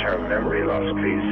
short-term memory loss, please.